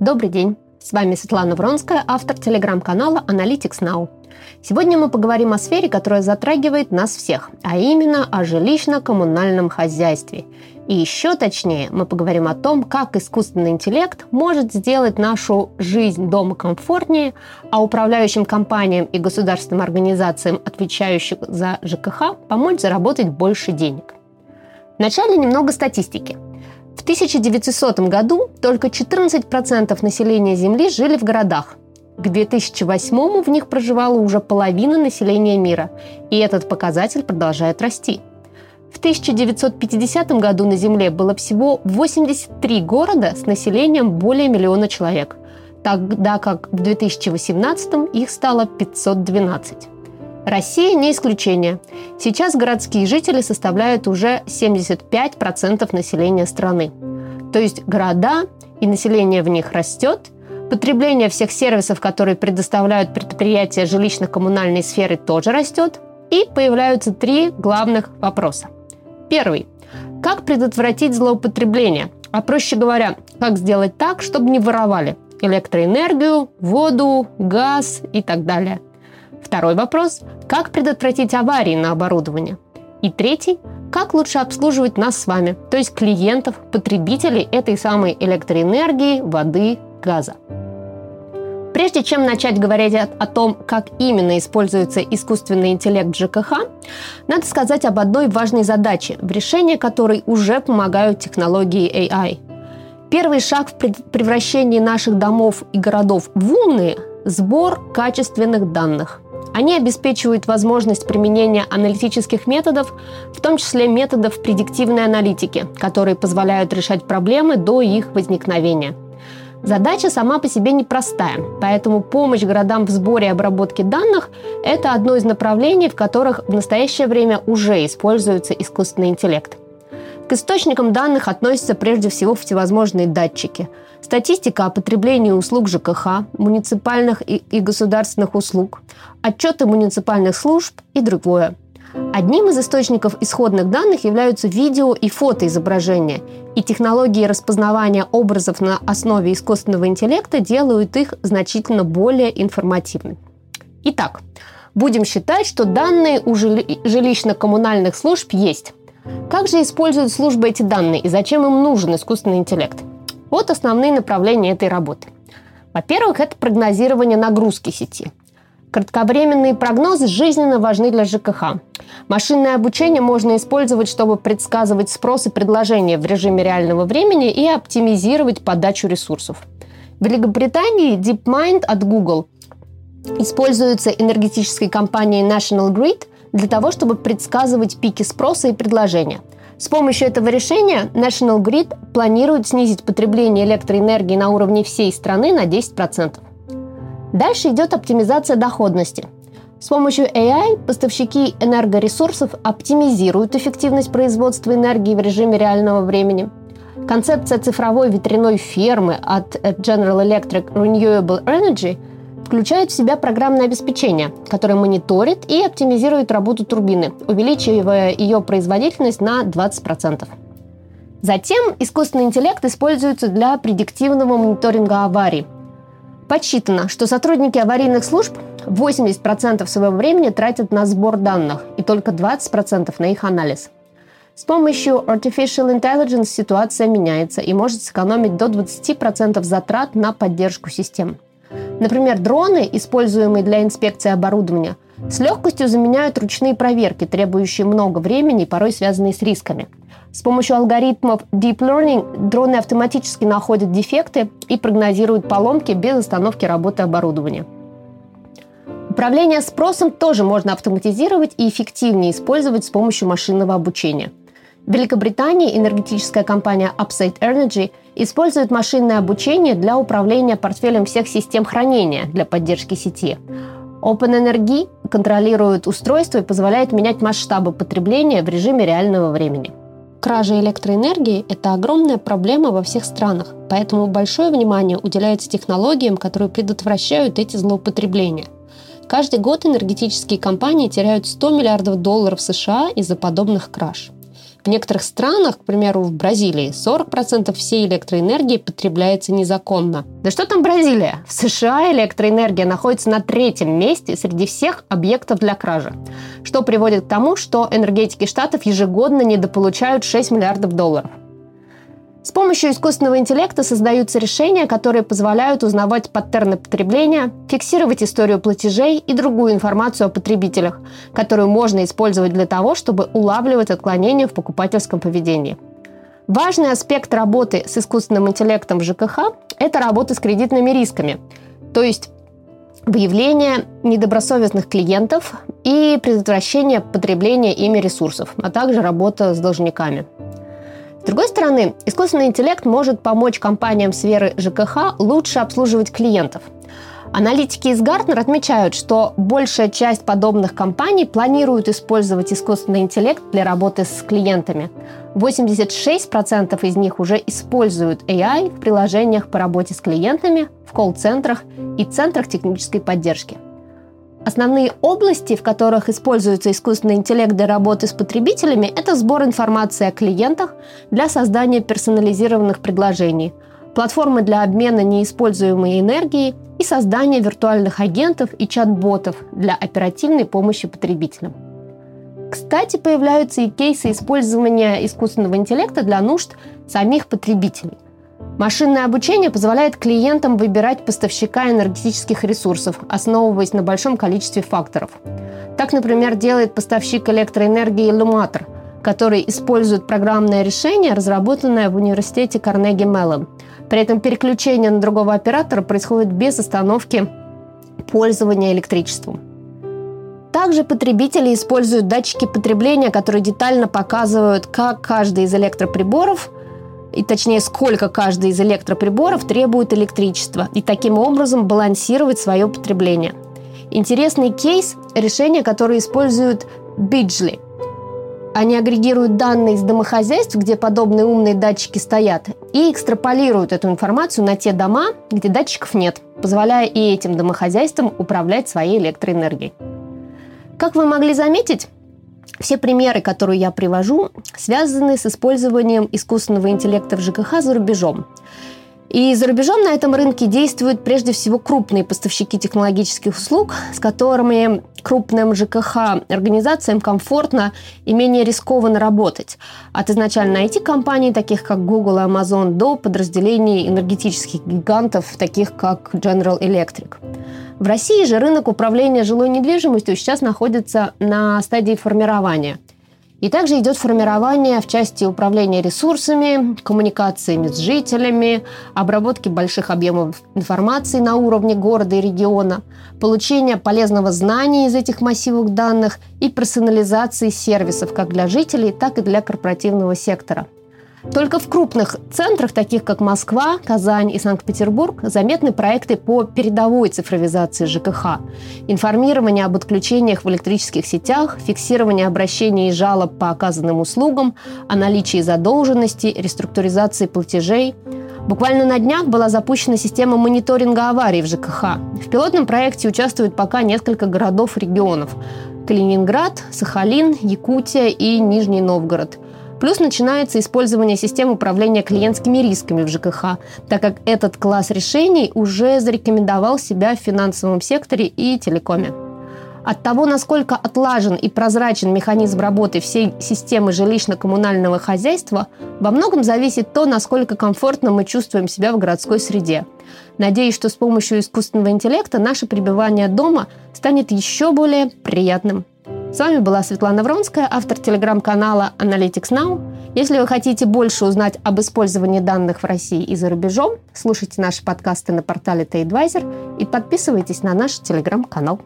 Добрый день! С вами Светлана Вронская, автор телеграм-канала Analytics Now. Сегодня мы поговорим о сфере, которая затрагивает нас всех, а именно о жилищно-коммунальном хозяйстве. И еще точнее, мы поговорим о том, как искусственный интеллект может сделать нашу жизнь дома комфортнее, а управляющим компаниям и государственным организациям, отвечающим за ЖКХ, помочь заработать больше денег. Вначале немного статистики – в 1900 году только 14% населения Земли жили в городах. К 2008 в них проживала уже половина населения мира, и этот показатель продолжает расти. В 1950 году на Земле было всего 83 города с населением более миллиона человек, тогда как в 2018 их стало 512. Россия не исключение. Сейчас городские жители составляют уже 75% населения страны. То есть города и население в них растет, потребление всех сервисов, которые предоставляют предприятия жилищно-коммунальной сферы, тоже растет, и появляются три главных вопроса. Первый. Как предотвратить злоупотребление? А проще говоря, как сделать так, чтобы не воровали электроэнергию, воду, газ и так далее – Второй вопрос – как предотвратить аварии на оборудовании? И третий – как лучше обслуживать нас с вами, то есть клиентов, потребителей этой самой электроэнергии, воды, газа. Прежде чем начать говорить о, том, как именно используется искусственный интеллект ЖКХ, надо сказать об одной важной задаче, в решении которой уже помогают технологии AI. Первый шаг в превращении наших домов и городов в умные – сбор качественных данных – они обеспечивают возможность применения аналитических методов, в том числе методов предиктивной аналитики, которые позволяют решать проблемы до их возникновения. Задача сама по себе непростая, поэтому помощь городам в сборе и обработке данных – это одно из направлений, в которых в настоящее время уже используется искусственный интеллект. К источникам данных относятся прежде всего всевозможные датчики – статистика о потреблении услуг ЖКХ, муниципальных и, и государственных услуг, отчеты муниципальных служб и другое. Одним из источников исходных данных являются видео и фотоизображения, и технологии распознавания образов на основе искусственного интеллекта делают их значительно более информативными. Итак, будем считать, что данные у жилищно-коммунальных служб есть. Как же используют службы эти данные и зачем им нужен искусственный интеллект? Вот основные направления этой работы. Во-первых, это прогнозирование нагрузки сети. Кратковременные прогнозы жизненно важны для ЖКХ. Машинное обучение можно использовать, чтобы предсказывать спрос и предложение в режиме реального времени и оптимизировать подачу ресурсов. В Великобритании DeepMind от Google используется энергетической компанией National Grid для того, чтобы предсказывать пики спроса и предложения – с помощью этого решения National Grid планирует снизить потребление электроэнергии на уровне всей страны на 10%. Дальше идет оптимизация доходности. С помощью AI поставщики энергоресурсов оптимизируют эффективность производства энергии в режиме реального времени. Концепция цифровой ветряной фермы от General Electric Renewable Energy – включает в себя программное обеспечение, которое мониторит и оптимизирует работу турбины, увеличивая ее производительность на 20%. Затем искусственный интеллект используется для предиктивного мониторинга аварий. Подсчитано, что сотрудники аварийных служб 80% своего времени тратят на сбор данных и только 20% на их анализ. С помощью Artificial Intelligence ситуация меняется и может сэкономить до 20% затрат на поддержку систем – Например, дроны, используемые для инспекции оборудования, с легкостью заменяют ручные проверки, требующие много времени и порой связанные с рисками. С помощью алгоритмов Deep Learning дроны автоматически находят дефекты и прогнозируют поломки без остановки работы оборудования. Управление спросом тоже можно автоматизировать и эффективнее использовать с помощью машинного обучения – в Великобритании энергетическая компания Upside Energy использует машинное обучение для управления портфелем всех систем хранения для поддержки сети. OpenEnergy контролирует устройство и позволяет менять масштабы потребления в режиме реального времени. Кража электроэнергии – это огромная проблема во всех странах, поэтому большое внимание уделяется технологиям, которые предотвращают эти злоупотребления. Каждый год энергетические компании теряют 100 миллиардов долларов США из-за подобных краж – В некоторых странах, к примеру, в Бразилии, 40% всей электроэнергии потребляется незаконно. Да что там Бразилия? В США электроэнергия находится на третьем месте среди всех объектов для кражи, что приводит к тому, что энергетики штатов ежегодно недополучают 6 миллиардов долларов. С помощью искусственного интеллекта создаются решения, которые позволяют узнавать паттерны потребления, фиксировать историю платежей и другую информацию о потребителях, которую можно использовать для того, чтобы улавливать отклонения в покупательском поведении. Важный аспект работы с искусственным интеллектом в ЖКХ – это работа с кредитными рисками, то есть выявление недобросовестных клиентов и предотвращение потребления ими ресурсов, а также работа с должниками – с другой стороны, искусственный интеллект может помочь компаниям сферы ЖКХ лучше обслуживать клиентов. Аналитики из Гартнер отмечают, что большая часть подобных компаний планируют использовать искусственный интеллект для работы с клиентами. 86% из них уже используют AI в приложениях по работе с клиентами, в колл-центрах и центрах технической поддержки – Основные области, в которых используется искусственный интеллект для работы с потребителями, это сбор информации о клиентах для создания персонализированных предложений, платформы для обмена неиспользуемой энергией и создание виртуальных агентов и чат-ботов для оперативной помощи потребителям. Кстати, появляются и кейсы использования искусственного интеллекта для нужд самих потребителей – Машинное обучение позволяет клиентам выбирать поставщика энергетических ресурсов, основываясь на большом количестве факторов. Так, например, делает поставщик электроэнергии Lumator, который использует программное решение, разработанное в университете Карнеги Меллон. При этом переключение на другого оператора происходит без остановки пользования электричеством. Также потребители используют датчики потребления, которые детально показывают, как каждый из электроприборов – и точнее сколько каждый из электроприборов требует электричества, и таким образом балансировать свое потребление. Интересный кейс – решение, которое используют Биджли. Они агрегируют данные из домохозяйств, где подобные умные датчики стоят, и экстраполируют эту информацию на те дома, где датчиков нет, позволяя и этим домохозяйствам управлять своей электроэнергией. Как вы могли заметить, все примеры, которые я привожу, связаны с использованием искусственного интеллекта в ЖКХ за рубежом. И за рубежом на этом рынке действуют прежде всего крупные поставщики технологических услуг, с которыми крупным ЖКХ организациям комфортно и менее рискованно работать. От изначально IT-компаний, таких как Google и Amazon, до подразделений энергетических гигантов, таких как General Electric. В России же рынок управления жилой недвижимостью сейчас находится на стадии формирования – и также идет формирование в части управления ресурсами, коммуникациями с жителями, обработки больших объемов информации на уровне города и региона, получения полезного знания из этих массивов данных и персонализации сервисов как для жителей, так и для корпоративного сектора – только в крупных центрах, таких как Москва, Казань и Санкт-Петербург, заметны проекты по передовой цифровизации ЖКХ, информирование об отключениях в электрических сетях, фиксирование обращений и жалоб по оказанным услугам, о наличии задолженности, реструктуризации платежей. Буквально на днях была запущена система мониторинга аварий в ЖКХ. В пилотном проекте участвуют пока несколько городов-регионов – Калининград, Сахалин, Якутия и Нижний Новгород – Плюс начинается использование систем управления клиентскими рисками в ЖКХ, так как этот класс решений уже зарекомендовал себя в финансовом секторе и телекоме. От того, насколько отлажен и прозрачен механизм работы всей системы жилищно-коммунального хозяйства, во многом зависит то, насколько комфортно мы чувствуем себя в городской среде. Надеюсь, что с помощью искусственного интеллекта наше пребывание дома станет еще более приятным. С вами была Светлана Вронская, автор телеграм-канала Analytics Now. Если вы хотите больше узнать об использовании данных в России и за рубежом, слушайте наши подкасты на портале TadeAdvisor и подписывайтесь на наш телеграм-канал.